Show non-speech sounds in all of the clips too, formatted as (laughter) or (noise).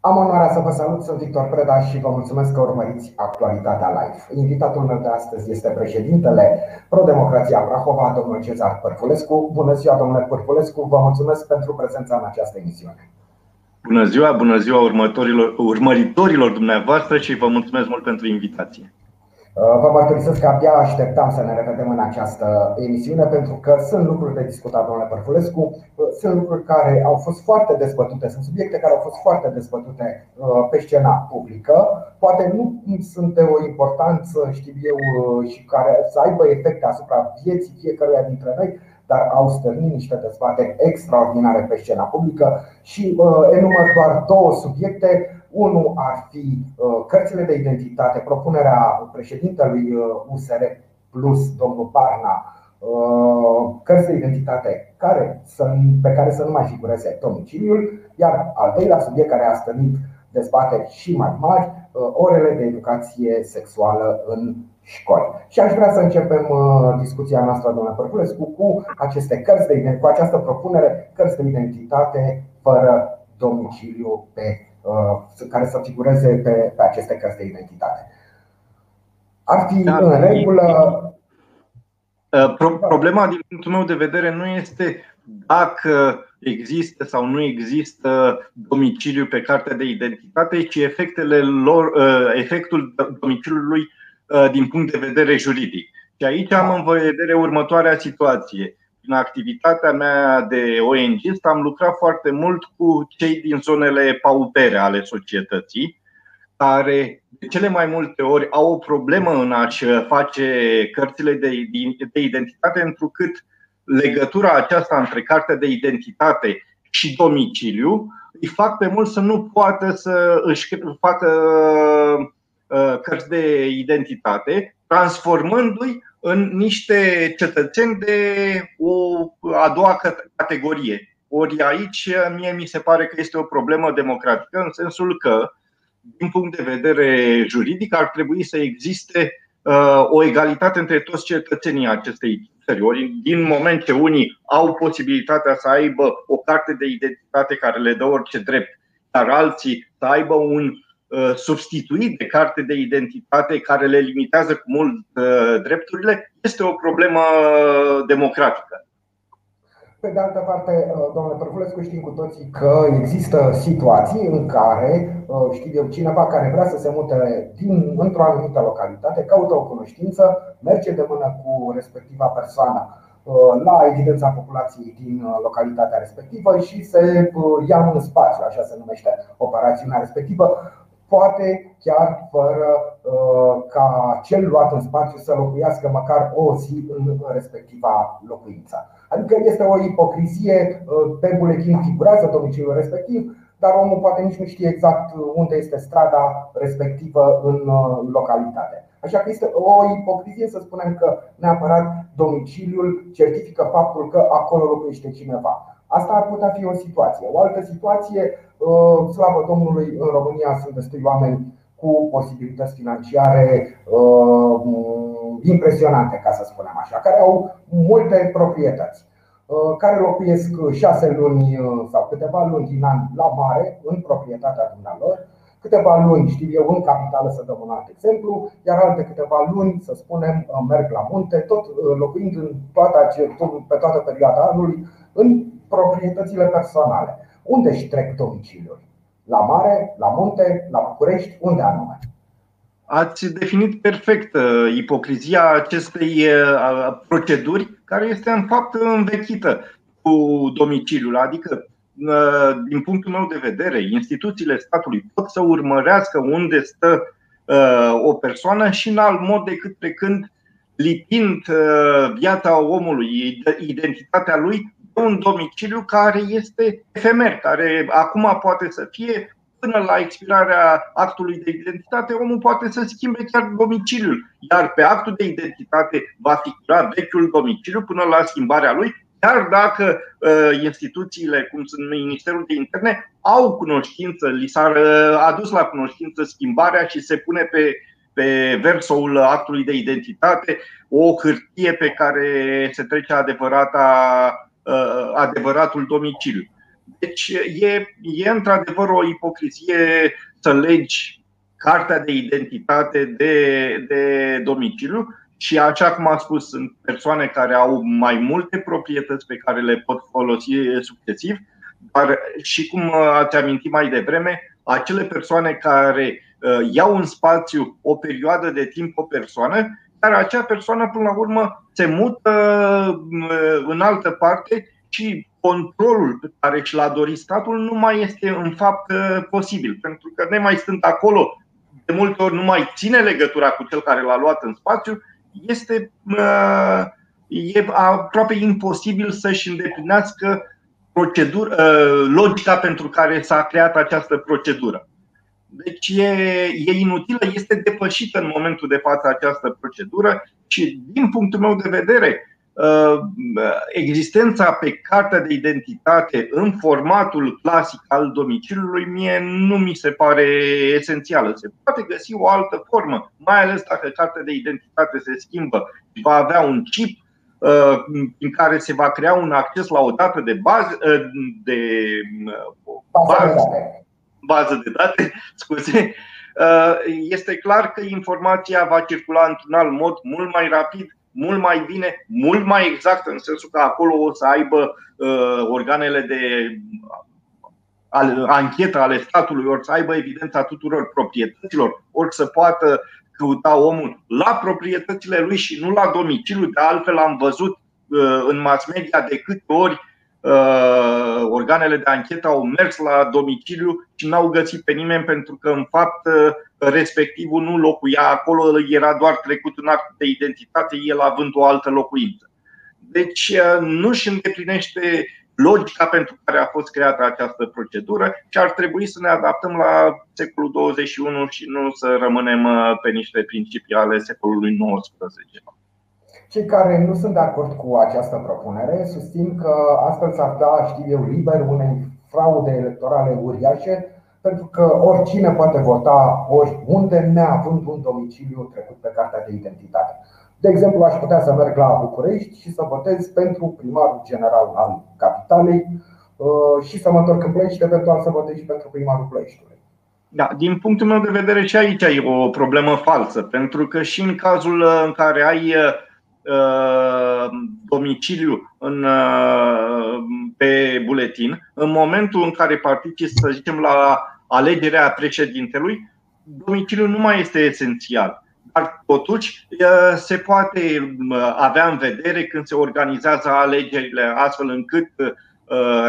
Am onoarea să vă salut, sunt Victor Preda și vă mulțumesc că urmăriți actualitatea live. Invitatul meu de astăzi este președintele Pro-Democrația Brahova, domnul Cezar Părfulescu. Bună ziua, domnule Părfulescu, vă mulțumesc pentru prezența în această emisiune. Bună ziua, bună ziua următorilor, urmăritorilor dumneavoastră și vă mulțumesc mult pentru invitație. Uh, vă mărturisesc că abia așteptam să ne revedem în această emisiune pentru că sunt lucruri de discutat, domnule Părfulescu, uh, sunt lucruri care au fost foarte dezbătute, sunt subiecte care au fost foarte dezbătute uh, pe scena publică, poate nu sunt de o importanță, știu eu, și care să aibă efecte asupra vieții fiecăruia dintre noi, dar au stârnit niște dezbateri extraordinare pe scena publică și enumăr doar două subiecte unul ar fi uh, cărțile de identitate, propunerea președintelui USR uh, plus domnul Barna, uh, cărți de identitate care, pe care să nu mai figureze domiciliul, iar al doilea subiect care a stănit dezbateri și mai mari, orele de educație sexuală în școli. Și aș vrea să începem discuția noastră, domnule Părculescu, cu aceste cărți de, cu această propunere, cărți de identitate fără domiciliu pe Uh, care să figureze pe, pe aceste cărți de identitate. Ar fi da, în regulă. Uh, problema, din punctul meu de vedere, nu este dacă există sau nu există domiciliu pe cartea de identitate, ci efectele lor, uh, efectul domiciliului din punct de vedere juridic. Și aici am în vedere următoarea situație în activitatea mea de ONG am lucrat foarte mult cu cei din zonele paupere ale societății, care de cele mai multe ori au o problemă în a-și face cărțile de identitate, întrucât legătura aceasta între cartea de identitate și domiciliu îi fac pe mulți să nu poată să își facă uh, cărți de identitate, transformându-i în niște cetățeni de o a doua categorie. Ori aici mie mi se pare că este o problemă democratică, în sensul că, din punct de vedere juridic, ar trebui să existe uh, o egalitate între toți cetățenii acestei țări. Ori, din moment ce unii au posibilitatea să aibă o carte de identitate care le dă orice drept, dar alții să aibă un Uh, substituit de carte de identitate care le limitează cu mult uh, drepturile, este o problemă democratică. Pe de altă parte, uh, domnule Părfulescu, știm cu toții că există situații în care, știu eu, cineva care vrea să se mute din, într-o anumită localitate, caută o cunoștință, merge de mână cu respectiva persoană la evidența populației din localitatea respectivă și se ia în spațiu, așa se numește operațiunea respectivă, poate chiar fără uh, ca cel luat în spațiu să locuiască măcar o zi în respectiva locuință. Adică este o ipocrizie, uh, pe buletin figurează domiciliul respectiv, dar omul poate nici nu știe exact unde este strada respectivă în uh, localitate. Așa că este o ipocrizie să spunem că neapărat domiciliul certifică faptul că acolo locuiește cineva. Asta ar putea fi o situație. O altă situație, uh, slavă Domnului, în România sunt destui oameni cu posibilități financiare uh, impresionante, ca să spunem așa, care au multe proprietăți, uh, care locuiesc șase luni sau câteva luni din an la mare, în proprietatea dumnealor, câteva luni, știu eu, în capitală, să dăm un alt exemplu, iar alte câteva luni, să spunem, merg la munte, tot locuind în toată, pe toată perioada anului, în proprietățile personale. Unde își trec domiciliul? La mare, la munte, la București, unde anume? Ați definit perfect uh, ipocrizia acestei uh, proceduri, care este în fapt învechită cu domiciliul. Adică, uh, din punctul meu de vedere, instituțiile statului pot să urmărească unde stă o persoană și în alt mod decât pe când lipind viața omului, identitatea lui un domiciliu care este efemer, care acum poate să fie până la expirarea actului de identitate, omul poate să schimbe chiar domiciliul. Iar pe actul de identitate va figura vechiul domiciliu până la schimbarea lui, chiar dacă uh, instituțiile, cum sunt Ministerul de Interne, au cunoștință, li s-a uh, adus la cunoștință schimbarea și se pune pe, pe versul actului de identitate o hârtie pe care se trece adevărata Uh, adevăratul domiciliu. Deci e, e într-adevăr o ipocrizie să legi cartea de identitate de, de domiciliu și așa cum am spus, sunt persoane care au mai multe proprietăți pe care le pot folosi succesiv, dar și cum ați amintit mai devreme, acele persoane care uh, iau în spațiu o perioadă de timp o persoană, dar acea persoană până la urmă se mută uh, în altă parte și controlul pe care și l-a dorit statul nu mai este în fapt uh, posibil, pentru că ne mai stând acolo, de multe ori nu mai ține legătura cu cel care l-a luat în spațiu, este e aproape imposibil să-și îndeplinească procedură, logica pentru care s-a creat această procedură. Deci e, e inutilă, este depășită în momentul de față această procedură și, din punctul meu de vedere, Uh, existența pe cartea de identitate în formatul clasic al domiciliului mie nu mi se pare esențială. Se poate găsi o altă formă, mai ales dacă cartea de identitate se schimbă și va avea un chip uh, în care se va crea un acces la o dată de bază uh, de bază, bază de date, (laughs) scuze, este clar că informația va circula într-un alt mod, mult mai rapid mult mai bine, mult mai exact, în sensul că acolo o să aibă uh, organele de anchetă ale statului, ori să aibă evidența tuturor proprietăților, ori să poată căuta omul la proprietățile lui și nu la domiciliu. De altfel am văzut uh, în mass media de câte ori Uh, organele de anchetă au mers la domiciliu și n-au găsit pe nimeni pentru că, în fapt, uh, respectivul nu locuia acolo, era doar trecut în act de identitate, el având o altă locuință. Deci uh, nu își îndeplinește logica pentru care a fost creată această procedură și ar trebui să ne adaptăm la secolul 21 și nu să rămânem pe niște principii ale secolului 19. Cei care nu sunt de acord cu această propunere susțin că astfel s-ar da, știu eu, liber unei fraude electorale uriașe, pentru că oricine poate vota oriunde, neavând un domiciliu trecut pe cartea de identitate. De exemplu, aș putea să merg la București și să votez pentru primarul general al capitalei uh, și să mă întorc în Ploiești, eventual să votez și pentru primarul Ploieștiului. Da, din punctul meu de vedere și aici e o problemă falsă, pentru că și în cazul în care ai uh, Uh, domiciliu în, uh, pe buletin, în momentul în care participi, să zicem, la alegerea președintelui, domiciliul nu mai este esențial. Dar totuși uh, se poate avea în vedere când se organizează alegerile astfel încât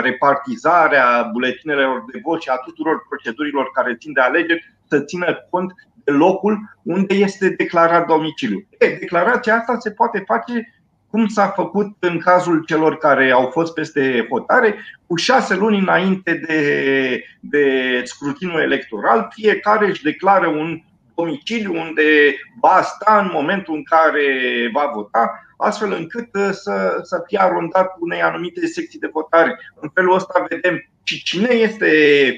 repartizarea buletinelor de vot și a tuturor procedurilor care țin de alegeri să țină cont locul unde este declarat domiciliu. E, declarația asta se poate face cum s-a făcut în cazul celor care au fost peste hotare, cu șase luni înainte de, de scrutinul electoral, fiecare își declară un domiciliu unde va sta în momentul în care va vota, astfel încât uh, să, să fie arondat unei anumite secții de votare. În felul ăsta vedem și cine este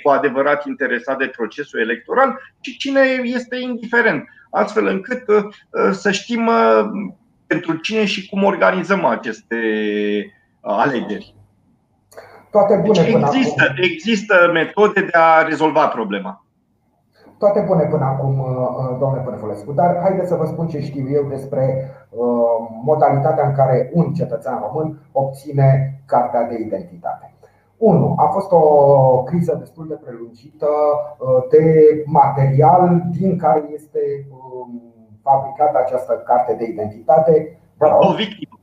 cu adevărat interesat de procesul electoral și cine este indiferent, astfel încât uh, uh, să știm pentru cine și cum organizăm aceste alegeri. Toate bune deci există, există metode de a rezolva problema. Toate bune până acum, uh, uh, domnule Părfulescu, dar haideți să vă spun ce știu eu despre uh, modalitatea în care un cetățean român obține cartea de identitate. 1. A fost o criză destul de prelungită de material din care este um, fabricată această carte de identitate. O victimă.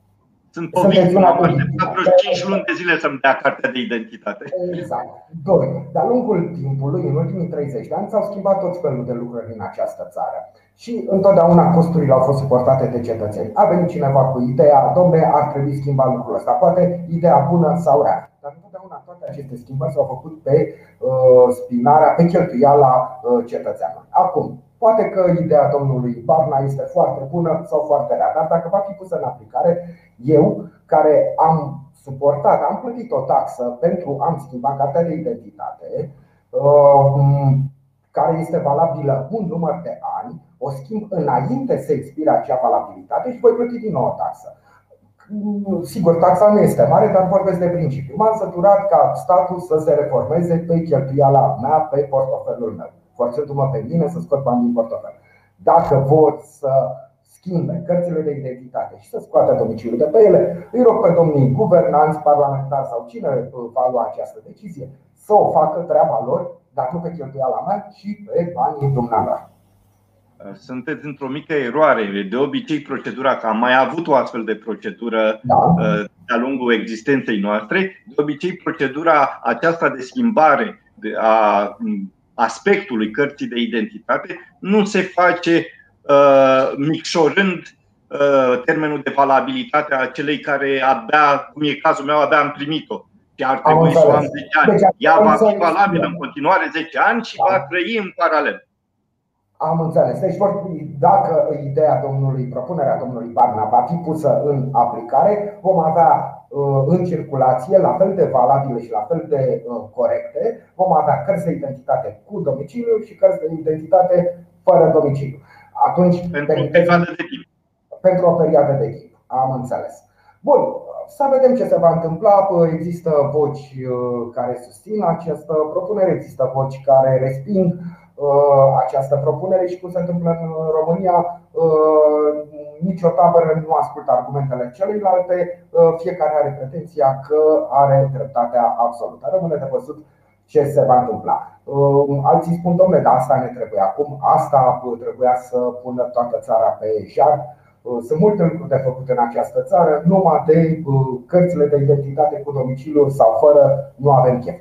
Sunt o victimă, am așteptat vreo 5 luni de zile să-mi dea cartea de identitate. Exact. Doi. De-a lungul timpului, în ultimii 30 de ani, s-au schimbat tot felul de lucruri din această țară. Și întotdeauna costurile au fost suportate de cetățeni. A venit cineva cu ideea, domne, ar trebui schimbat lucrul ăsta. Poate ideea bună sau rea. Dar întotdeauna toate aceste schimbări s-au făcut pe uh, spinarea, pe cheltuiala uh, cetățeanului. Acum, Poate că ideea domnului Barna este foarte bună sau foarte rea, dar dacă va fi pusă în aplicare, eu, care am suportat, am plătit o taxă pentru am schimbat cartea de identitate, uh, care este valabilă un număr de ani, o schimb înainte să expire acea valabilitate și voi plăti din nou o taxă. Sigur, taxa nu este mare, dar vorbesc de principiu. M-am săturat ca statul să se reformeze pe cheltuiala mea, pe portofelul meu, forțându-mă pe mine să scot bani din portofel. Dacă vor să schimbe cărțile de identitate și să scoată domiciliul de pe ele, îi rog pe domnii guvernanți, parlamentari sau cine va lua această decizie să o facă treaba lor, dar nu pe cheltuiala mea, ci pe banii dumneavoastră. Sunteți într-o mică eroare. De obicei, procedura, că am mai avut o astfel de procedură da. Uh, de-a lungul existenței noastre, de obicei, procedura aceasta de schimbare a aspectului cărții de identitate nu se face uh, micșorând uh, termenul de valabilitate a celei care abia, cum e cazul meu, abia am primit-o. Și ar trebui să o am 10 ani. Deci, Ea va fi valabilă în continuare 10 ani și da. va trăi în paralel. Am înțeles. Deci, dacă ideea domnului, propunerea domnului Barna va fi pusă în aplicare, vom avea uh, în circulație, la fel de valabile și la fel de uh, corecte, vom avea cărți de identitate cu domiciliu și cărți de identitate fără domiciliu. Atunci, pentru o perioadă de timp. Pentru o perioadă de timp. Am înțeles. Bun, să vedem ce se va întâmpla. Există voci uh, care susțin această propunere, există voci care resping uh, această propunere și cum se întâmplă în România, uh, nicio tabără nu ascultă argumentele celuilalte, fiecare are pretenția că are dreptatea absolută. Rămâne de văzut ce se va întâmpla. Alții spun, domnule, dar asta ne trebuie acum, asta trebuia să pună toată țara pe jar Uh, sunt multe lucruri de făcut în această țară, numai de uh, cărțile de identitate cu domiciliu sau fără nu avem chef.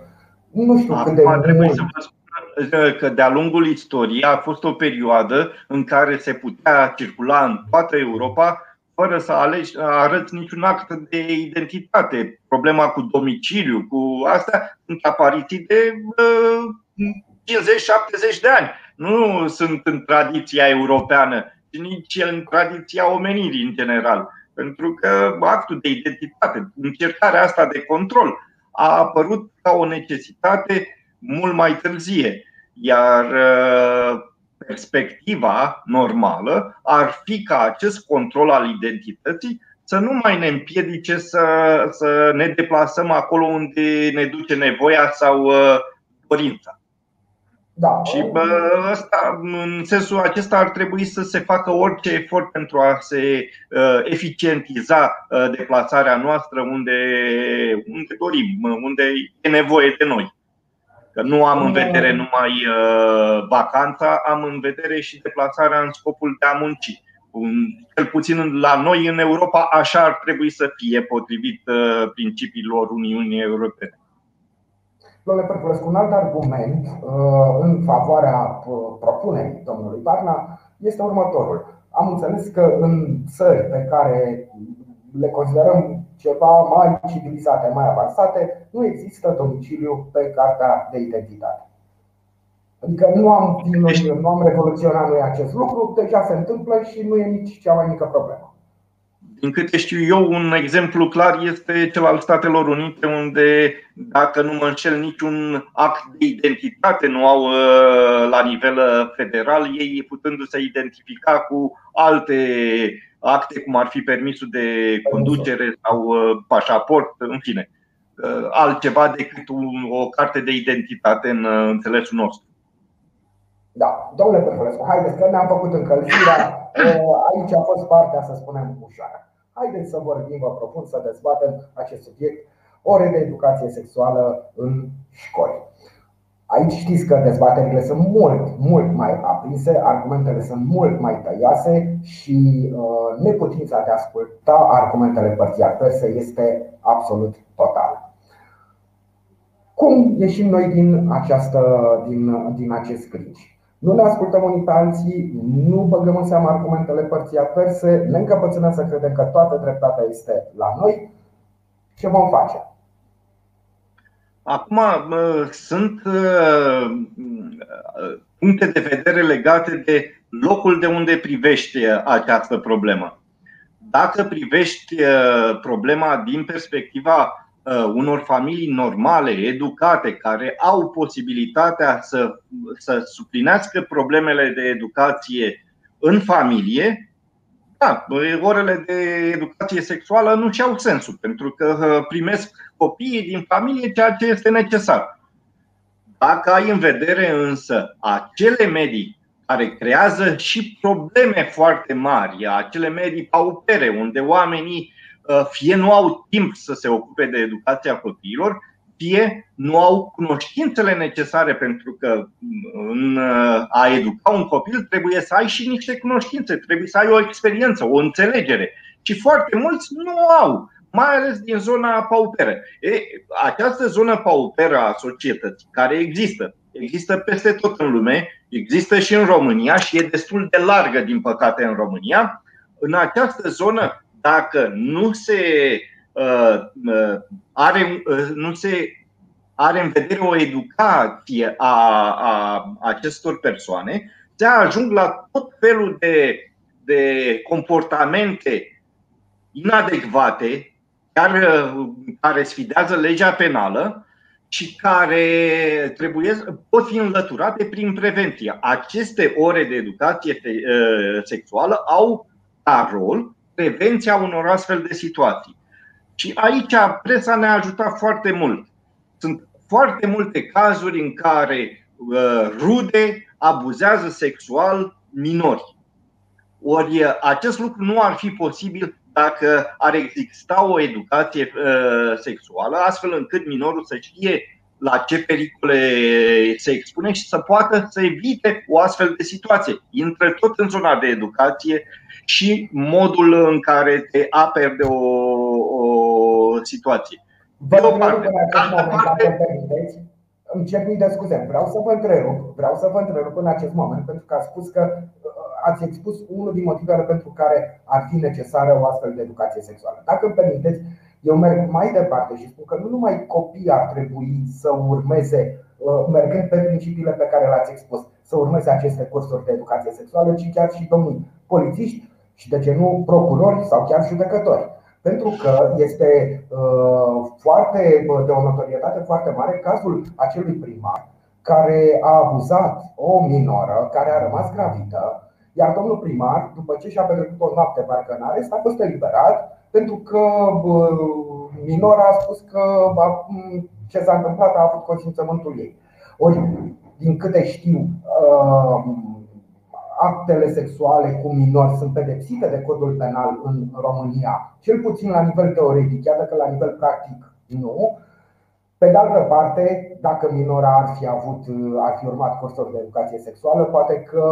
Nu știu cât de trebuie să vă spun că de-a lungul istoriei a fost o perioadă în care se putea circula în toată Europa fără să alegi, arăți niciun act de identitate. Problema cu domiciliu, cu asta, sunt apariții de uh, 50-70 de ani. Nu sunt în tradiția europeană nici în tradiția omenirii în general. Pentru că actul de identitate, încercarea asta de control a apărut ca o necesitate mult mai târzie. Iar uh, perspectiva normală ar fi ca acest control al identității să nu mai ne împiedice să, să ne deplasăm acolo unde ne duce nevoia sau uh, dorința. Da. Și bă, asta, în sensul acesta ar trebui să se facă orice efort pentru a se uh, eficientiza uh, deplasarea noastră unde, unde dorim, unde e nevoie de noi. Că nu am în vedere numai uh, vacanța, am în vedere și deplasarea în scopul de a munci. Cel puțin la noi în Europa așa ar trebui să fie potrivit uh, principiilor Uniunii Europene. Domnule Părculescu, un alt argument uh, în favoarea uh, propunerii domnului Barna este următorul. Am înțeles că în țări pe care le considerăm ceva mai civilizate, mai avansate, nu există domiciliu pe cartea de identitate. Adică nu am, nu am revoluționat noi acest lucru, deja se întâmplă și nu e nici cea mai mică problemă. Din câte știu eu, un exemplu clar este cel al Statelor Unite, unde, dacă nu mă înșel, niciun act de identitate nu au uh, la nivel uh, federal, ei putându-se identifica cu alte acte, cum ar fi permisul de conducere sau uh, pașaport, în fine, altceva decât o carte de identitate în înțelesul nostru. Da, domnule Părfulescu, haideți că ne-am făcut încălzirea. Aici a fost partea, să spunem, ușoară. Haideți să vorbim, vă propun să dezbatem acest subiect, ore de educație sexuală în școli. Aici știți că dezbaterile sunt mult, mult mai aprinse, argumentele sunt mult mai tăioase și uh, neputința de a asculta argumentele părții adverse este absolut totală. Cum ieșim noi din, această, din, din acest cringe? Nu ne ascultăm unii pe alții, nu băgăm în seamă argumentele părții adverse, ne încăpățânăm să credem că toată dreptatea este la noi. Ce vom face? Acum, sunt puncte de vedere legate de locul de unde privești această problemă. Dacă privești problema din perspectiva Uh, unor familii normale, educate, care au posibilitatea să, să suplinească problemele de educație în familie, da, orele de educație sexuală nu și-au sensul, pentru că primesc copiii din familie ceea ce este necesar. Dacă ai în vedere însă acele medii care creează și probleme foarte mari, acele medii paupere, unde oamenii fie nu au timp să se ocupe de educația copiilor, fie nu au cunoștințele necesare pentru că în a educa un copil trebuie să ai și niște cunoștințe, trebuie să ai o experiență, o înțelegere. Și foarte mulți nu au, mai ales din zona pauperă. E, această zonă pauperă a societății, care există, există peste tot în lume, există și în România și e destul de largă, din păcate, în România. În această zonă, dacă nu se Uh, uh, are, uh, nu se are în vedere o educație a, a acestor persoane, se ajung la tot felul de, de comportamente inadecvate, chiar care sfidează legea penală și care trebuie, pot fi înlăturate prin prevenție. Aceste ore de educație sexuală au ca rol prevenția unor astfel de situații. Și aici presa ne-a ajutat foarte mult. Sunt foarte multe cazuri în care uh, rude abuzează sexual minori. Ori uh, acest lucru nu ar fi posibil dacă ar exista o educație uh, sexuală, astfel încât minorul să știe la ce pericole se expune și să poată să evite o astfel de situație. Intră tot în zona de educație și modul în care te aperi de o, o situație. Vă de o parte. Altă parte... Îmi cer mii de scuze, vreau să vă întrerup, vreau să vă întrerup în acest moment pentru că ați spus că uh, ați expus unul din motivele pentru care ar fi necesară o astfel de educație sexuală. Dacă îmi permiteți, eu merg mai departe și spun că nu numai copiii ar trebui să urmeze, uh, mergând pe principiile pe care le-ați expus, să urmeze aceste cursuri de educație sexuală, ci chiar și domnii polițiști și de ce nu procurori sau chiar judecători. Pentru că este uh, foarte, de o notorietate foarte mare cazul acelui primar care a abuzat o minoră care a rămas gravidă, iar domnul primar, după ce și-a petrecut o noapte parcă în arest, a fost eliberat pentru că minora a spus că ce s-a întâmplat a avut consimțământul ei. Ori, din câte știu, uh, actele sexuale cu minori sunt pedepsite de codul penal în România, cel puțin la nivel teoretic, chiar dacă la nivel practic nu. Pe de altă parte, dacă minora ar fi avut, ar fi urmat cursuri de educație sexuală, poate că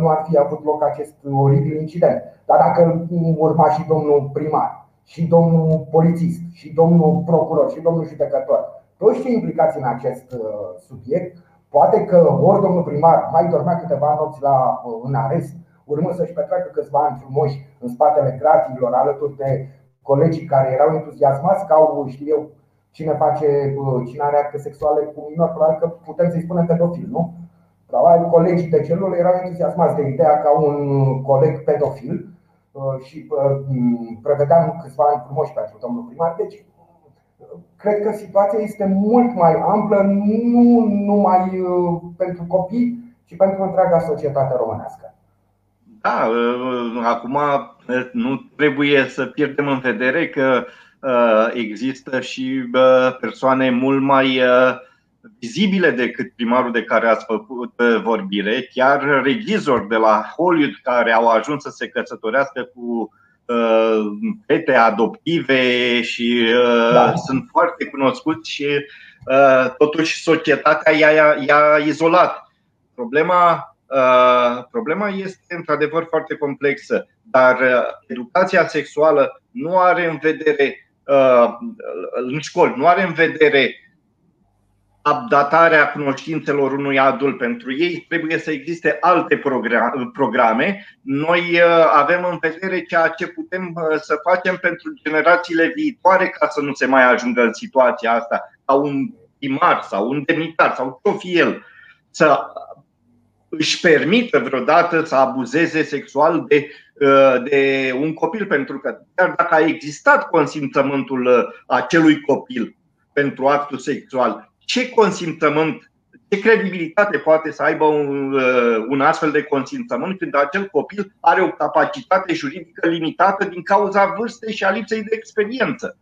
nu ar fi avut loc acest oribil incident. Dar dacă urma și domnul primar, și domnul polițist, și domnul procuror, și domnul judecător, toți cei implicați în acest uh, subiect, Poate că ori domnul primar mai dormea câteva nopți la, uh, în arest, urmând să-și petreacă câțiva ani frumoși în spatele gratilor, alături de colegii care erau entuziasmați că au, știu eu, cine face, uh, cine are acte sexuale cu minori, probabil că putem să-i spunem pedofil, nu? Probabil colegii de celule erau entuziasmați de ideea ca un uh, coleg pedofil și prevedeam câțiva ani frumoși pentru domnul primar. Deci cred că situația este mult mai amplă, nu numai uh, pentru copii, ci pentru întreaga societate românească. Da, uh, acum uh, nu trebuie să pierdem în vedere că există și persoane mult mai vizibile decât primarul de care ați făcut vorbire, chiar regizori de la Hollywood care au ajuns să se căsătorească cu Uh, fete adoptive și uh, da. sunt foarte cunoscuți și uh, totuși societatea i-a, i-a izolat. Problema, problema este într-adevăr foarte complexă, dar educația sexuală nu are în vedere în școli, nu are în vedere updatarea cunoștințelor unui adult. Pentru ei trebuie să existe alte programe. Noi uh, avem în vedere ceea ce putem uh, să facem pentru generațiile viitoare ca să nu se mai ajungă în situația asta, ca un primar sau un demnitar sau ce fi el, să își permită vreodată să abuzeze sexual de, uh, de un copil, pentru că chiar dacă a existat consimțământul acelui copil pentru actul sexual, ce consimțământ ce credibilitate poate să aibă un, un astfel de consimțământ când acel copil are o capacitate juridică limitată din cauza vârstei și a lipsei de experiență?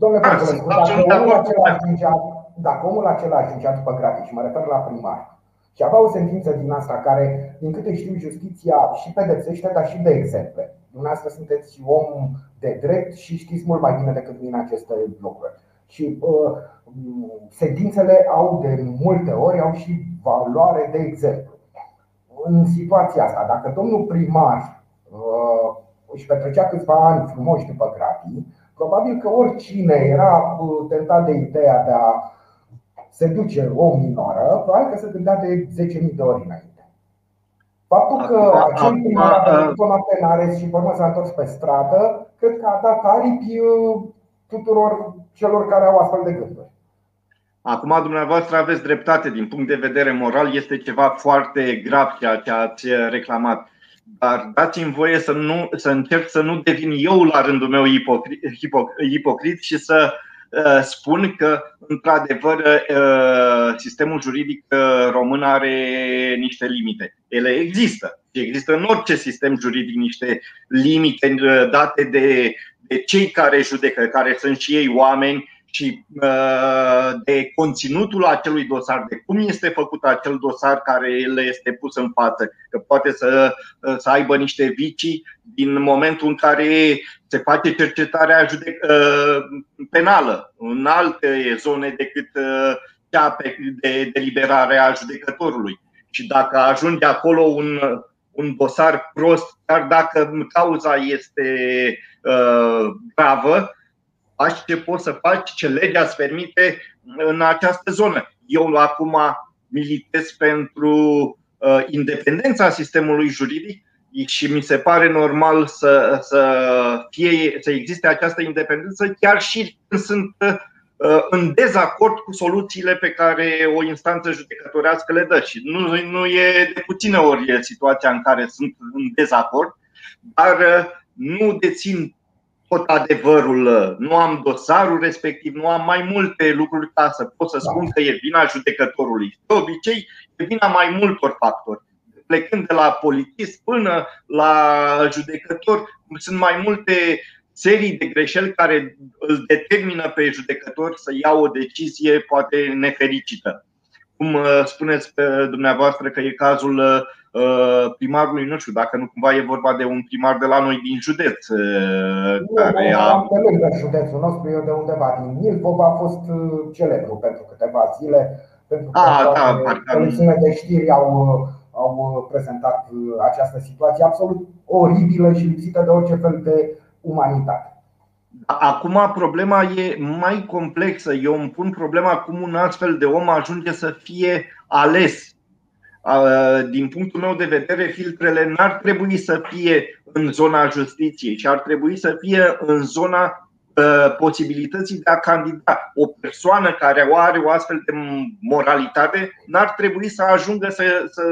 Domnule Părculescu, dacă, omul acela ajungea, dacă omul acela ajungea după gratis, și mă refer la primar, și avea o sentință din asta care, din câte știu, justiția și pedepsește, dar și de exemple. Dumneavoastră sunteți om de drept și știți mult mai bine decât mine aceste lucruri. Și uh, sentințele au de multe ori au și valoare de exemplu. În situația asta, dacă domnul primar uh, își petrecea câțiva ani frumoși după gratii, probabil că oricine era uh, tentat de ideea de a seduce o minoră, probabil că se gândea de 10.000 de ori înainte. Faptul că acel primar a venit o noapte în arest și urmă s-a întors pe stradă, cred că a dat aripi uh, tuturor celor care au astfel de gânduri. Acum, dumneavoastră aveți dreptate din punct de vedere moral, este ceva foarte grav ceea ce ați reclamat. Dar dați-mi voie să, nu, să încerc să nu devin eu la rândul meu ipocrit, hipocrit și să uh, spun că, într-adevăr, uh, sistemul juridic uh, român are niște limite. Ele există. Există în orice sistem juridic niște limite date de, de cei care judecă, care sunt și ei oameni și uh, de conținutul acelui dosar, de cum este făcut acel dosar care le este pus în față, că poate să, uh, să aibă niște vicii din momentul în care se face cercetarea uh, penală în alte zone decât cea de deliberare a judecătorului. Și dacă ajunge acolo un, un dosar prost, chiar dacă cauza este uh, gravă, faci ce poți să faci, ce legea îți permite în această zonă. Eu acum militez pentru uh, independența sistemului juridic și mi se pare normal să, să, fie, să existe această independență chiar și când sunt uh, în dezacord cu soluțiile pe care o instanță judecătorească le dă. Și nu, nu e de puține ori situația în care sunt în dezacord, dar uh, nu dețin tot adevărul, uh, nu am dosarul respectiv, nu am mai multe lucruri ca să pot să spun că e vina judecătorului. De obicei, e vina mai multor factori. Plecând de la polițist până la judecător, sunt mai multe serii de greșeli care îl determină pe judecător să ia o decizie poate nefericită. Cum uh, spuneți pe dumneavoastră că e cazul uh, Uh, primarului, nu știu, dacă nu cumva e vorba de un primar de la noi din județ. Uh, nu, care a... pe lângă județul nostru, eu de undeva din Ilfov a fost uh, celebru pentru câteva zile, pentru că a, da, de știri au, au prezentat această situație absolut oribilă și lipsită de orice fel de umanitate. Acum problema e mai complexă. Eu îmi pun problema cum un astfel de om ajunge să fie ales din punctul meu de vedere, filtrele n-ar trebui să fie în zona justiției, ci ar trebui să fie în zona posibilității de a candida. O persoană care are o astfel de moralitate n-ar trebui să ajungă să, să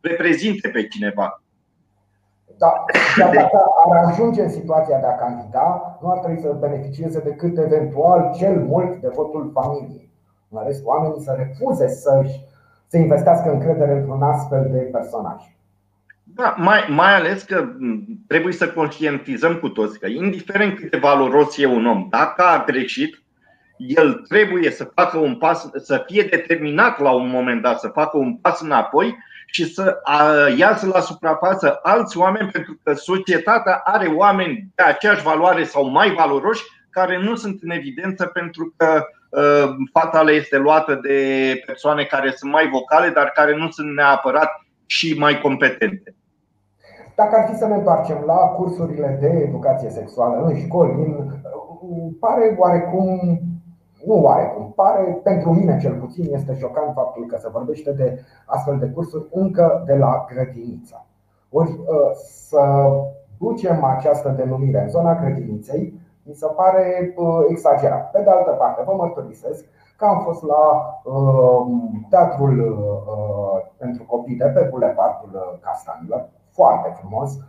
reprezinte pe cineva. Da, dacă ar ajunge în situația de a candida, nu ar trebui să beneficieze decât eventual cel mult de votul familiei. În rest, oamenii să refuze să-și să investească încredere într-un astfel de personaj. Da, mai, mai ales că trebuie să conștientizăm cu toți că, indiferent cât de valoros e un om, dacă a greșit, el trebuie să facă un pas, să fie determinat la un moment dat să facă un pas înapoi și să iasă la suprafață alți oameni, pentru că societatea are oameni de aceeași valoare sau mai valoroși care nu sunt în evidență pentru că Uh, fata le este luată de persoane care sunt mai vocale, dar care nu sunt neapărat și mai competente. Dacă ar fi să ne întoarcem la cursurile de educație sexuală în școli, pare oarecum, nu oarecum, pare, pentru mine cel puțin, este șocant faptul că se vorbește de astfel de cursuri încă de la grădiniță. Ori uh, să ducem această denumire în zona grădiniței mi se pare exagerat. Pe de altă parte, vă mărturisesc că am fost la uh, teatrul uh, pentru copii de pe Bulevardul uh, Castanilor, foarte frumos, uh,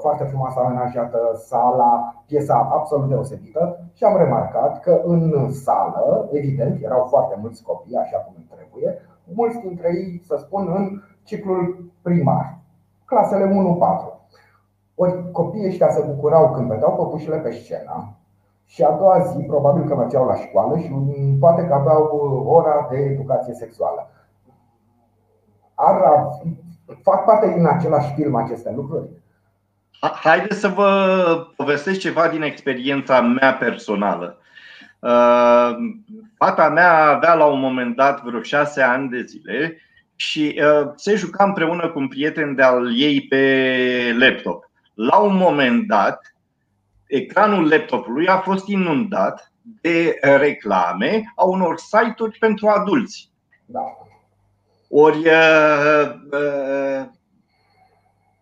foarte frumos amenajată sala, piesa absolut deosebită și am remarcat că în sală, evident, erau foarte mulți copii, așa cum trebuie, mulți dintre ei, să spun, în ciclul primar, clasele 1-4. Ori copiii ăștia se bucurau când vedeau păpușile pe scenă și a doua zi probabil că mergeau la școală și poate că aveau ora de educație sexuală. Ar, fac parte din același film aceste lucruri? Haideți să vă povestesc ceva din experiența mea personală. Uh, fata mea avea la un moment dat vreo șase ani de zile și uh, se juca împreună cu un prieten de-al ei pe laptop. La un moment dat, ecranul laptopului a fost inundat de reclame a unor site-uri pentru adulți. Da. Ori uh, uh,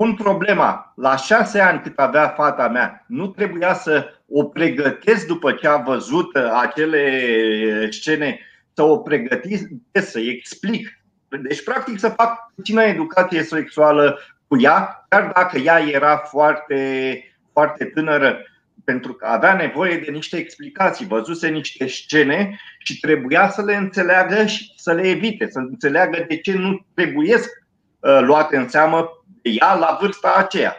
pun problema, la șase ani cât avea fata mea, nu trebuia să o pregătesc după ce a văzut acele scene, să o pregătesc, să-i explic. Deci, practic, să fac puțină educație sexuală cu ea, chiar dacă ea era foarte, foarte tânără, pentru că avea nevoie de niște explicații, văzuse niște scene și trebuia să le înțeleagă și să le evite, să înțeleagă de ce nu trebuiesc uh, luate în seamă de ea la vârsta aceea.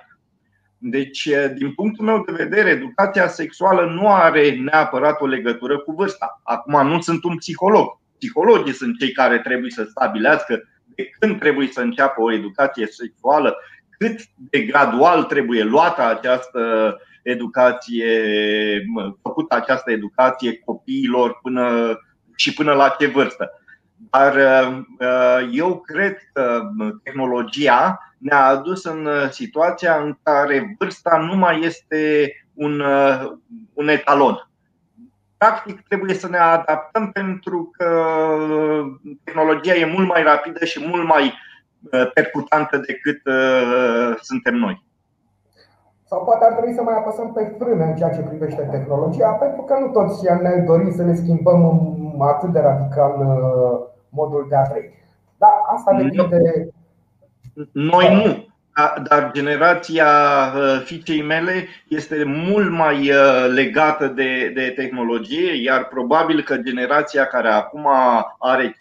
Deci, uh, din punctul meu de vedere, educația sexuală nu are neapărat o legătură cu vârsta. Acum nu sunt un psiholog. Psihologii sunt cei care trebuie să stabilească de când trebuie să înceapă o educație sexuală, cât de gradual trebuie luată această educație, făcută această educație copiilor până și până la ce vârstă. Dar uh, eu cred că tehnologia ne-a adus în situația în care vârsta nu mai este un, uh, un etalon practic trebuie să ne adaptăm pentru că tehnologia e mult mai rapidă și mult mai uh, percutantă decât uh, suntem noi. Sau poate ar trebui să mai apăsăm pe frână în ceea ce privește tehnologia, pentru că nu toți ne dorim să ne schimbăm atât de radical uh, modul de a trăi. Dar asta depinde. Noi nu. Dar generația uh, fiicei mele este mult mai uh, legată de, de tehnologie, iar probabil că generația care acum are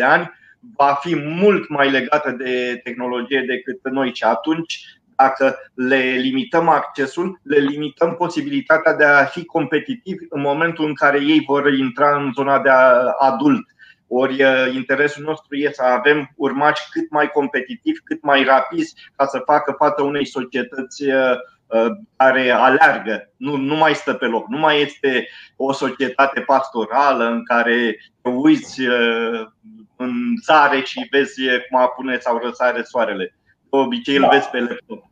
5-6 ani va fi mult mai legată de tehnologie decât noi și atunci dacă le limităm accesul, le limităm posibilitatea de a fi competitivi în momentul în care ei vor intra în zona de adult ori uh, interesul nostru este să avem urmași cât mai competitivi, cât mai rapizi, ca să facă față unei societăți uh, uh, care aleargă, nu, nu mai stă pe loc, nu mai este o societate pastorală în care te uiți în țare și vezi cum apune sau răsare soarele. De obicei îl vezi pe laptop.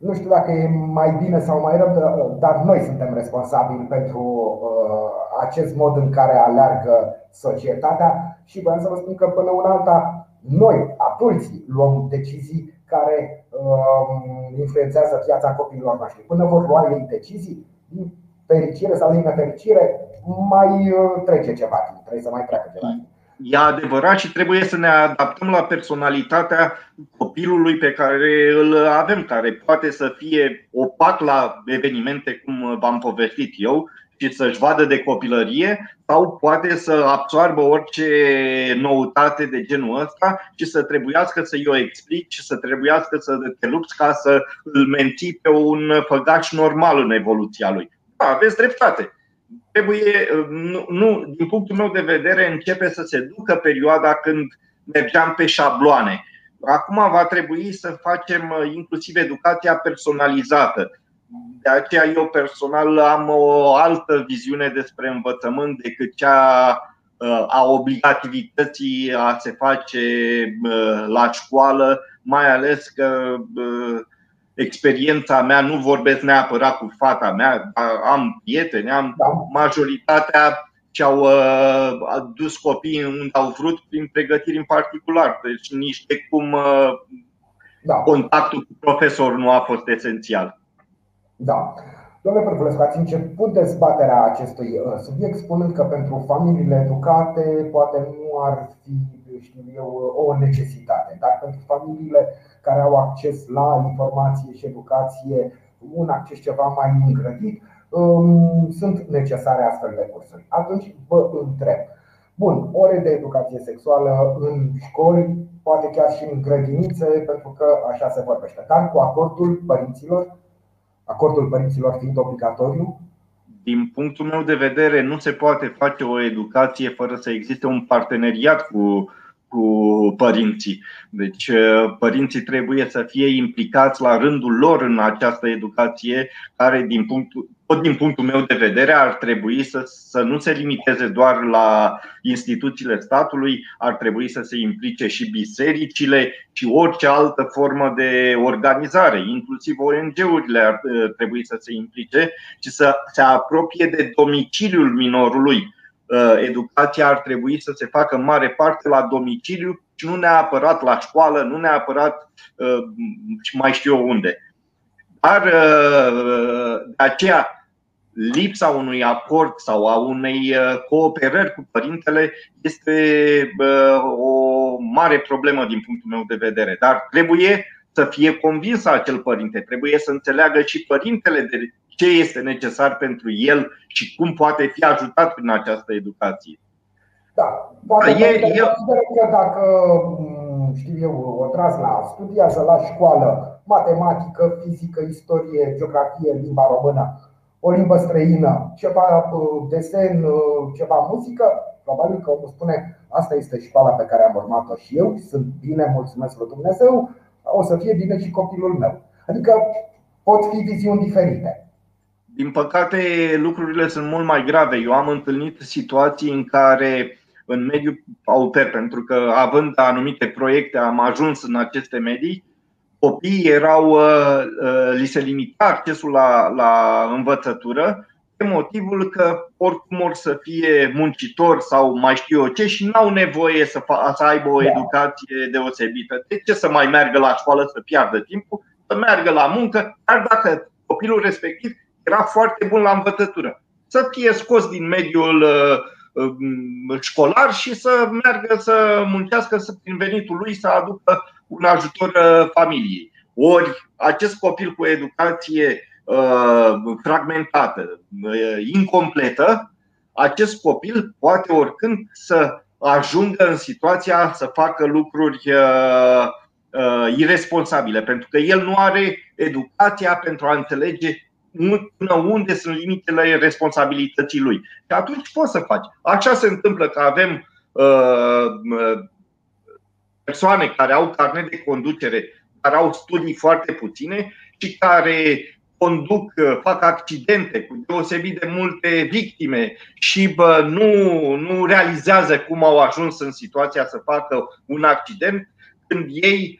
Nu știu dacă e mai bine sau mai rău, dar noi suntem responsabili pentru uh, acest mod în care aleargă societatea și vreau să vă spun că până una alta noi, adulții, luăm decizii care uh, influențează viața copiilor noștri. Până vor lua ei decizii, din fericire sau din nefericire, mai uh, trece ceva timp, trebuie să mai treacă ceva timp. E adevărat și trebuie să ne adaptăm la personalitatea copilului pe care îl avem, care poate să fie opac la evenimente cum v-am povestit eu și să-și vadă de copilărie sau poate să absoarbă orice noutate de genul ăsta și să trebuiască să-i o explici și să trebuiască să te lupți ca să îl menții pe un făgaș normal în evoluția lui. Da, aveți dreptate trebuie, nu, nu, din punctul meu de vedere, începe să se ducă perioada când mergeam pe șabloane. Acum va trebui să facem uh, inclusiv educația personalizată. De aceea eu personal am o altă viziune despre învățământ decât cea uh, a obligativității a se face uh, la școală, mai ales că experiența mea, nu vorbesc neapărat cu fata mea, am prieteni, am da. majoritatea și au uh, dus copiii unde au vrut prin pregătiri în particular. Deci nici de cum uh, da. contactul cu profesor nu a fost esențial. Da. Domnule Părfulescu, ați început dezbaterea acestui uh, subiect spunând că pentru familiile educate poate nu ar fi știu eu, o necesitate, dar pentru familiile care au acces la informație și educație, un acces ceva mai îngrădit, um, sunt necesare astfel de cursuri. Atunci vă întreb, Bun, ore de educație sexuală în școli, poate chiar și în grădinițe, pentru că așa se vorbește. Dar cu acordul părinților, acordul părinților fiind obligatoriu, din punctul meu de vedere, nu se poate face o educație fără să existe un parteneriat cu, cu părinții. Deci, uh, părinții trebuie să fie implicați la rândul lor în această educație, care, din punctul, tot din punctul meu de vedere, ar trebui să, să nu se limiteze doar la instituțiile statului, ar trebui să se implice și bisericile și orice altă formă de organizare, inclusiv ONG-urile ar uh, trebui să se implice și să se apropie de domiciliul minorului. Uh, educația ar trebui să se facă în mare parte la domiciliu și nu neapărat la școală, nu neapărat uh, și mai știu eu unde. Dar de aceea lipsa unui acord sau a unei uh, cooperări cu părintele este o mare problemă din punctul meu de vedere. Dar trebuie să fie convins acel părinte, trebuie să înțeleagă și părintele de ce este necesar pentru el și cum poate fi ajutat prin această educație. Da, poate da, e, e... că dacă mm, știu eu, o tras la studiază la școală matematică, fizică, istorie, geografie, limba română, o limbă străină, ceva uh, desen, uh, ceva muzică, probabil că omul spune asta este școala pe care am urmat-o și eu, sunt bine, mulțumesc lui Dumnezeu, o să fie bine și copilul meu. Adică pot fi viziuni diferite. Din păcate, lucrurile sunt mult mai grave. Eu am întâlnit situații în care în mediul auper, pentru că având anumite proiecte am ajuns în aceste medii, copiii erau, uh, uh, li se limita accesul la, la învățătură pe motivul că oricum or să fie muncitor sau mai știu eu ce și n-au nevoie să, fa- să aibă o da. educație deosebită. De ce să mai meargă la școală să piardă timpul, să meargă la muncă, dar dacă copilul respectiv era foarte bun la învățătură. Să fie scos din mediul uh, um, școlar și să meargă să muncească să, prin venitul lui să aducă un ajutor uh, familiei. Ori acest copil cu educație uh, fragmentată, uh, incompletă, acest copil poate oricând să ajungă în situația să facă lucruri irresponsabile, pentru că el nu are educația pentru a înțelege până unde sunt limitele responsabilității lui. Și atunci poți să faci. Așa se întâmplă că avem persoane care au carnet de conducere, care au studii foarte puține și care conduc, fac accidente cu deosebit de multe victime și bă, nu, nu realizează cum au ajuns în situația să facă un accident, când ei, ă,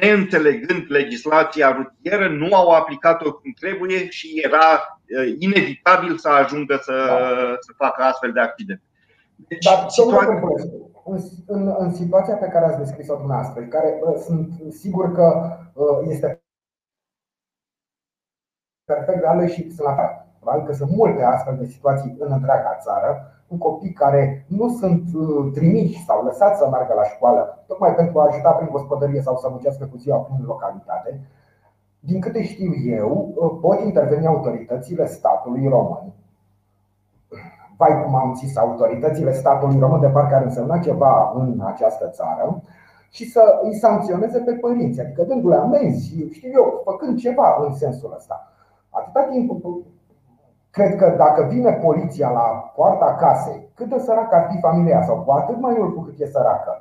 neînțelegând legislația rutieră, nu au aplicat-o cum trebuie și era ă, inevitabil să ajungă să, da. să facă astfel de accidente. Deci, Dar, situația în, în, în situația pe care ați descris-o dumneavoastră, care sunt sigur că este perfect reală și sunt la fel. Probabil că sunt multe astfel de situații în întreaga țară, cu copii care nu sunt trimiși sau lăsați să meargă la școală, tocmai pentru a ajuta prin gospodărie sau să muncească cu ziua prin localitate. Din câte știu eu, pot interveni autoritățile statului român vai cum am zis, autoritățile statului român de parcă ar însemna ceva în această țară și să îi sancționeze pe părinți, adică dându-le amenzi, știu eu, făcând ceva în sensul ăsta. Atâta timp, cred că dacă vine poliția la poarta casei, cât de săracă ar fi familia sau cu atât mai mult cu cât e săracă,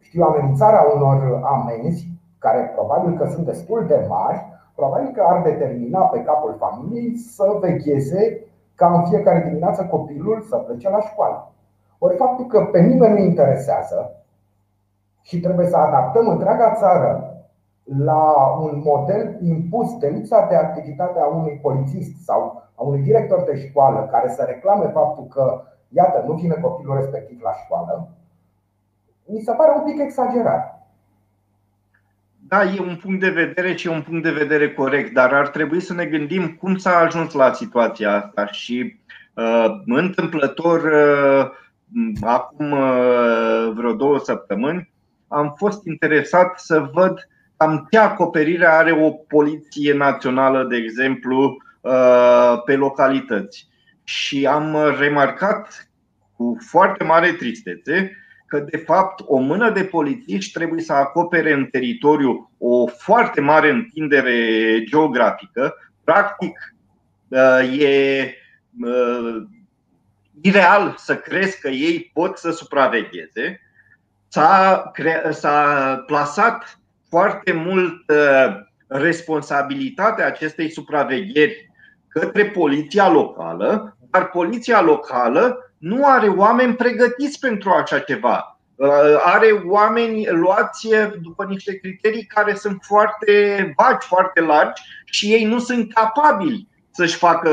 știu, amenințarea unor amenzi, care probabil că sunt destul de mari, probabil că ar determina pe capul familiei să vegheze ca în fiecare dimineață copilul să plece la școală. Ori faptul că pe nimeni nu interesează și trebuie să adaptăm întreaga țară la un model impus de lipsa de activitate a unui polițist sau a unui director de școală care să reclame faptul că, iată, nu vine copilul respectiv la școală, mi se pare un pic exagerat. Da, e un punct de vedere și e un punct de vedere corect, dar ar trebui să ne gândim cum s-a ajuns la situația asta și uh, întâmplător uh, acum uh, vreo două săptămâni am fost interesat să văd cam ce acoperire are o poliție națională, de exemplu, uh, pe localități. Și am remarcat cu foarte mare tristețe că, de fapt, o mână de polițiști trebuie să acopere în teritoriu o foarte mare întindere geografică. Practic, uh, e uh, ireal să crezi că ei pot să supravegheze. S-a, s-a plasat foarte mult uh, responsabilitatea acestei supravegheri către poliția locală, dar poliția locală nu are oameni pregătiți pentru așa ceva. Uh, are oameni luați după niște criterii care sunt foarte vagi, foarte largi și ei nu sunt capabili să-și facă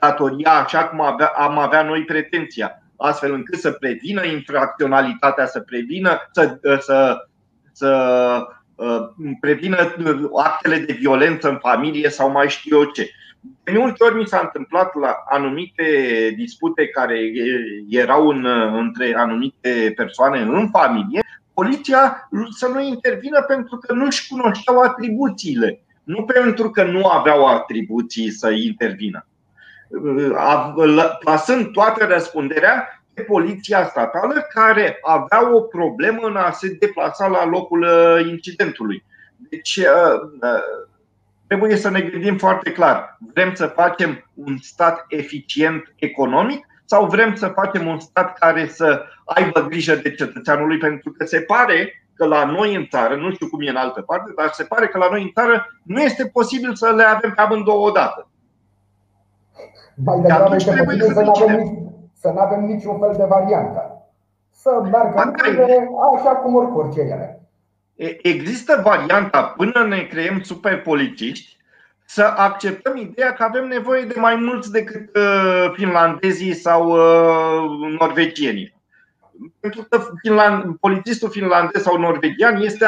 datoria așa cum am avea noi pretenția, astfel încât să prevină infracționalitatea, să prevină, să, să, să uh, prevină actele de violență în familie sau mai știu eu ce. De multe ori mi s-a întâmplat la anumite dispute care erau în, între anumite persoane în familie, poliția să nu intervină pentru că nu-și cunoșteau atribuțiile, nu pentru că nu aveau atribuții să intervină. Plasând toată răspunderea pe poliția statală care avea o problemă în a se deplasa la locul uh, incidentului. Deci uh, uh, trebuie să ne gândim foarte clar. Vrem să facem un stat eficient economic sau vrem să facem un stat care să aibă grijă de cetățeanului? Pentru că se pare că la noi în țară, nu știu cum e în altă parte, dar se pare că la noi în țară nu este posibil să le avem pe amândouă odată. Mai degrabă este posibil să nu avem, să nu avem niciun fel de variantă. Să meargă lucrurile așa cum orice ele. Există varianta până ne creăm super politiști să acceptăm ideea că avem nevoie de mai mulți decât uh, finlandezii sau uh, norvegienii. Pentru că finland, polițistul finlandez sau norvegian este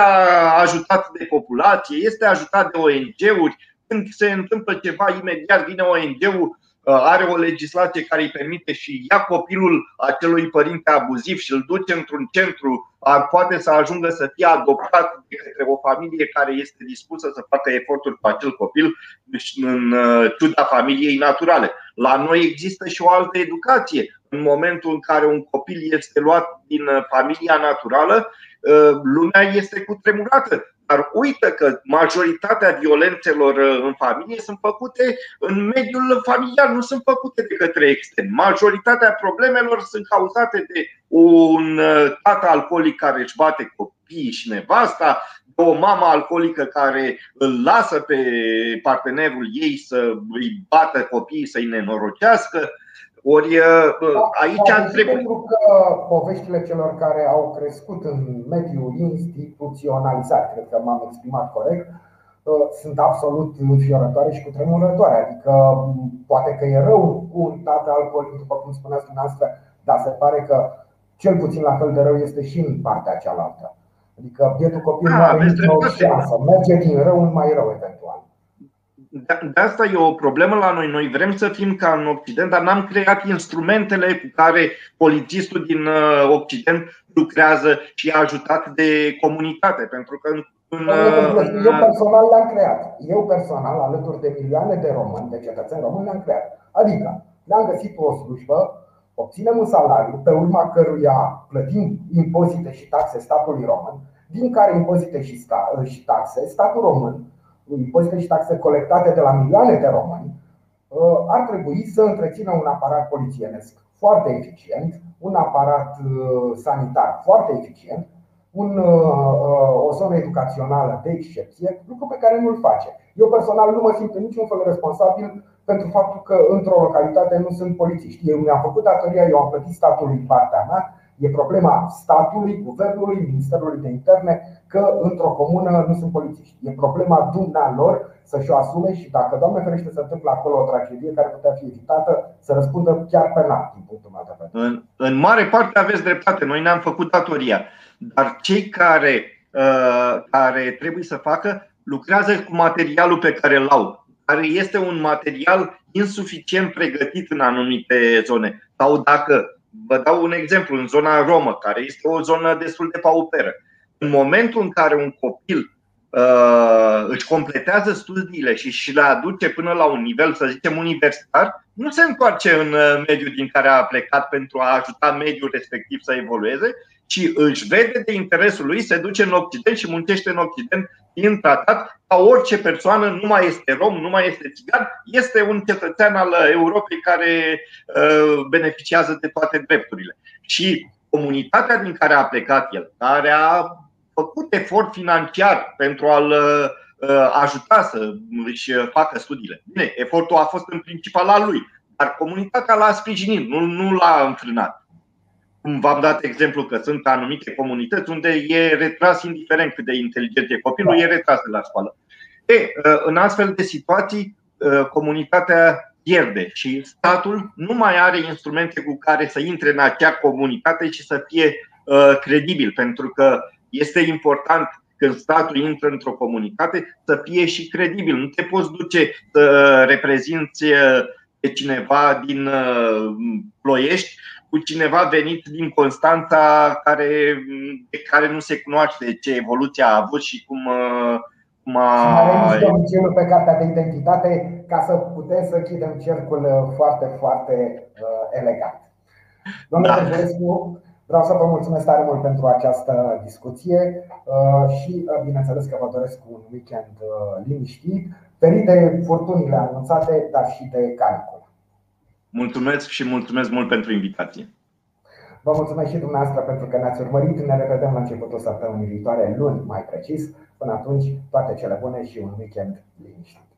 ajutat de populație, este ajutat de ONG-uri. Când se întâmplă ceva, imediat vine ONG-ul Uh, are o legislație care îi permite și ia copilul acelui părinte abuziv și îl duce într-un centru, poate să ajungă să fie adoptat de către o familie care este dispusă să facă eforturi cu acel copil deci, în uh, ciuda familiei naturale. La noi există și o altă educație. În momentul în care un copil este luat din uh, familia naturală, lumea este cutremurată. Dar uită că majoritatea violențelor uh, în familie sunt făcute în mediul familiar, nu sunt făcute de către extern. Majoritatea problemelor sunt cauzate de un uh, tată alcoolic care își bate copiii și nevasta, de o mamă alcoolică care îl lasă pe partenerul ei să îi bată copiii, să-i nenorocească ori uh, da, aici da, trebuie. Pentru că poveștile celor care au crescut în mediul instituționalizat, cred că m-am exprimat corect, uh, sunt absolut înfiorătoare și cutremurătoare. Adică poate că e rău cu un tată alcoolic, după cum spuneați dumneavoastră, dar se pare că cel puțin la fel de rău este și în partea cealaltă. Adică bietul copil da, nu are nicio șansă, merge din rău în mai rău eventual. De asta e o problemă la noi. Noi vrem să fim ca în Occident, dar n-am creat instrumentele cu care polițistul din uh, Occident lucrează și e ajutat de comunitate. Pentru că în uh, eu personal le-am creat. Eu personal, alături de milioane de români, de cetățeni români, le-am creat. Adică le-am găsit o slujbă, obținem un salariu, pe urma căruia plătim impozite și taxe statului român, din care impozite și taxe statul român impozite și taxe colectate de la milioane de români, uh, ar trebui să întrețină un aparat polițienesc foarte eficient, un aparat uh, sanitar foarte eficient, un, uh, o zonă educațională de excepție, lucru pe care nu-l face. Eu personal nu mă simt în niciun fel responsabil pentru faptul că într-o localitate nu sunt polițiști. Eu mi-am făcut datoria, eu am plătit statului partea mea, E problema statului, guvernului, Ministerului de Interne că într-o comună nu sunt polițiști. E problema dumnealor să-și o asume și dacă, Doamne ferește, se întâmplă acolo o tragedie care putea fi evitată, să răspundă chiar penal, din punctul meu de vedere. În, în mare parte aveți dreptate, noi ne-am făcut datoria. Dar cei care, uh, care trebuie să facă lucrează cu materialul pe care îl au, care este un material insuficient pregătit în anumite zone. Sau dacă Vă dau un exemplu, în zona romă, care este o zonă destul de pauperă. În momentul în care un copil uh, își completează studiile și și le aduce până la un nivel, să zicem, universitar, nu se întoarce în uh, mediul din care a plecat pentru a ajuta mediul respectiv să evolueze, ci își vede de interesul lui, se duce în Occident și muncește în Occident din tratat ca orice persoană, nu mai este rom, nu mai este țigan, este un cetățean al Europei care uh, beneficiază de toate drepturile. Și comunitatea din care a plecat el, care a făcut efort financiar pentru a-l uh, ajuta să își facă studiile. Bine, efortul a fost în principal al lui, dar comunitatea l-a sprijinit, nu, nu l-a înfrânat. Cum v-am dat exemplu că sunt anumite comunități unde e retras, indiferent cât de inteligent e copilul, e retras de la școală. E, uh, în astfel de situații, uh, comunitatea pierde și statul nu mai are instrumente cu care să intre în acea comunitate și să fie credibil, pentru că este important când statul intră într-o comunitate să fie și credibil. Nu te poți duce să reprezinți uh, pe cineva din uh, Ploiești cu cineva venit din Constanța care, de care nu se cunoaște ce evoluție a avut și cum, uh, cum a. Și domiciliul pe cartea de identitate ca să putem să chidem cercul foarte, foarte uh, elegant. Domnule da. Vreau să vă mulțumesc tare mult pentru această discuție uh, și uh, bineînțeles că vă doresc un weekend uh, liniștit, ferit de furtunile anunțate, dar și de caniculă. Mulțumesc și mulțumesc mult pentru invitație. Vă mulțumesc și dumneavoastră pentru că ne-ați urmărit. Ne revedem la începutul săptămânii viitoare, luni mai precis. Până atunci, toate cele bune și un weekend liniștit.